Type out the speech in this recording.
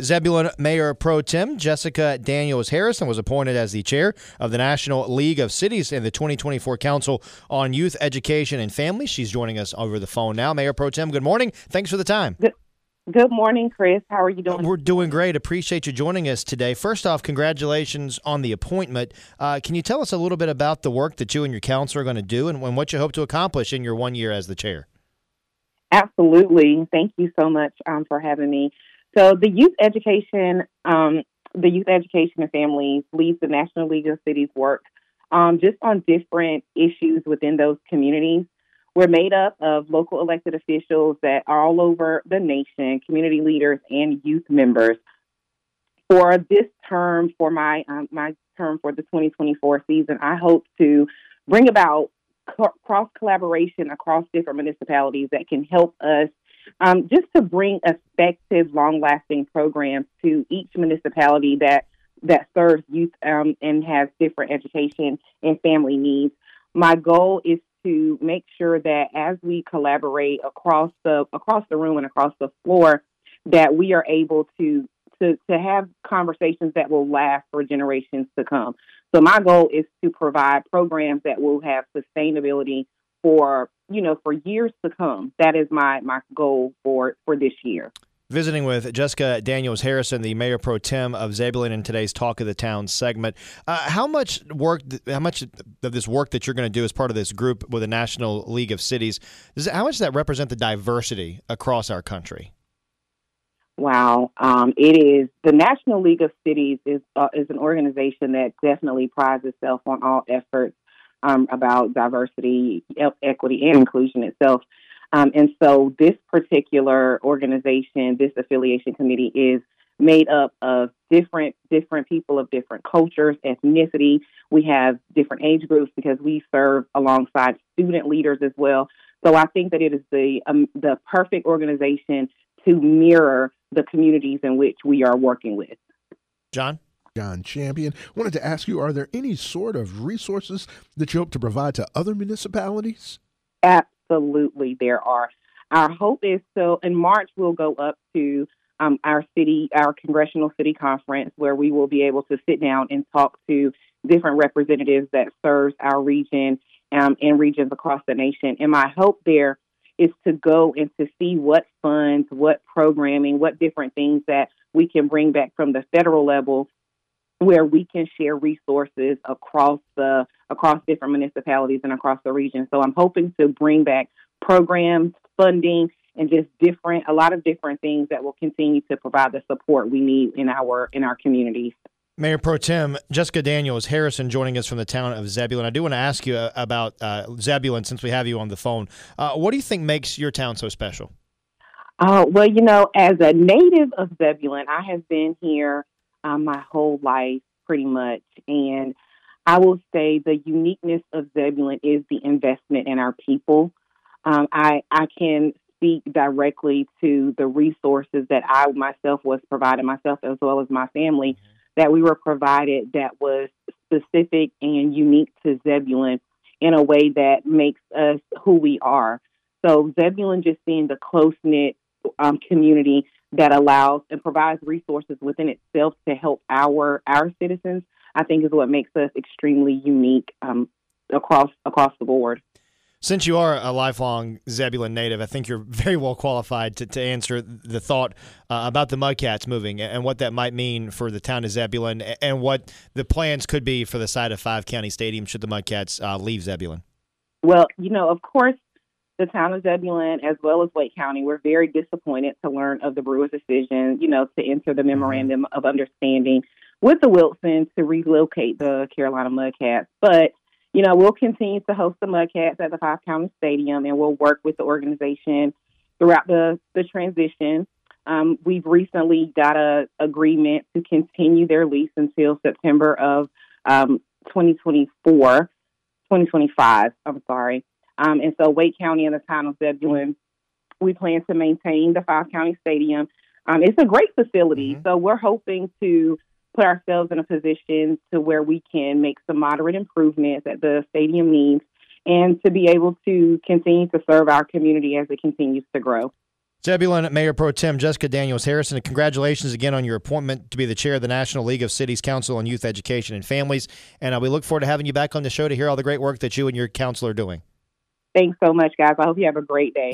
Zebulon Mayor Pro Tem Jessica Daniels Harrison was appointed as the chair of the National League of Cities in the 2024 Council on Youth Education and Families. She's joining us over the phone now. Mayor Pro Tem, good morning. Thanks for the time. Good, good morning, Chris. How are you doing? We're doing great. Appreciate you joining us today. First off, congratulations on the appointment. Uh, can you tell us a little bit about the work that you and your council are going to do and, and what you hope to accomplish in your one year as the chair? Absolutely. Thank you so much um, for having me. So the youth education, um, the youth education and families leads the National League of Cities work um, just on different issues within those communities. We're made up of local elected officials that are all over the nation, community leaders, and youth members. For this term, for my um, my term for the 2024 season, I hope to bring about cross collaboration across different municipalities that can help us um, just to bring effective, long lasting programs to each municipality that that serves youth um, and has different education and family needs. My goal is to make sure that as we collaborate across the across the room and across the floor, that we are able to to to have conversations that will last for generations to come. So my goal is to provide programs that will have sustainability for you know for years to come. That is my my goal for for this year. Visiting with Jessica Daniels Harrison, the mayor pro tem of Zebulon, in today's Talk of the Town segment. Uh, how much work, how much of this work that you're going to do as part of this group with the National League of Cities, does how much does that represent the diversity across our country? Wow, um, it is the National League of Cities is uh, is an organization that definitely prides itself on all efforts um, about diversity, equity, and inclusion itself. Um, and so, this particular organization, this affiliation committee, is made up of different different people of different cultures, ethnicity. We have different age groups because we serve alongside student leaders as well. So I think that it is the um, the perfect organization to mirror the communities in which we are working with. Jon? Jon Champion. Wanted to ask you, are there any sort of resources that you hope to provide to other municipalities? Absolutely, there are. Our hope is so in March we'll go up to um, our city, our congressional city conference, where we will be able to sit down and talk to different representatives that serves our region um, and regions across the nation. And my hope there is to go and to see what funds, what programming, what different things that we can bring back from the federal level where we can share resources across the across different municipalities and across the region. So I'm hoping to bring back programs, funding, and just different a lot of different things that will continue to provide the support we need in our in our communities. Mayor Pro Tem Jessica Daniels Harrison joining us from the town of Zebulon. I do want to ask you uh, about uh, Zebulon since we have you on the phone. Uh, what do you think makes your town so special? Uh, well, you know, as a native of Zebulon, I have been here um, my whole life pretty much. And I will say the uniqueness of Zebulon is the investment in our people. Um, I, I can speak directly to the resources that I myself was providing myself as well as my family. Mm-hmm that we were provided that was specific and unique to Zebulon in a way that makes us who we are. So Zebulon just being the close knit um, community that allows and provides resources within itself to help our our citizens, I think is what makes us extremely unique um, across across the board. Since you are a lifelong Zebulon native, I think you're very well qualified to, to answer the thought uh, about the Mudcats moving and what that might mean for the town of Zebulon and what the plans could be for the site of Five County Stadium should the Mudcats uh, leave Zebulon. Well, you know, of course, the town of Zebulon as well as Wake County were very disappointed to learn of the Brewers' decision, you know, to enter the mm-hmm. memorandum of understanding with the Wilsons to relocate the Carolina Mudcats. But you know, we'll continue to host the Mudcats at the Five County Stadium, and we'll work with the organization throughout the the transition. Um, we've recently got a agreement to continue their lease until September of um, 2024, 2025. I'm sorry. Um, and so Wake County and the town of Zebulon, we plan to maintain the five county stadium. Um, it's a great facility, mm-hmm. so we're hoping to put ourselves in a position to where we can make some moderate improvements that the stadium needs and to be able to continue to serve our community as it continues to grow. Zebulon Mayor Pro Tem Jessica Daniels Harrison, and congratulations again on your appointment to be the chair of the National League of Cities Council on Youth Education and Families. And uh, we look forward to having you back on the show to hear all the great work that you and your council are doing. Thanks so much, guys. I hope you have a great day.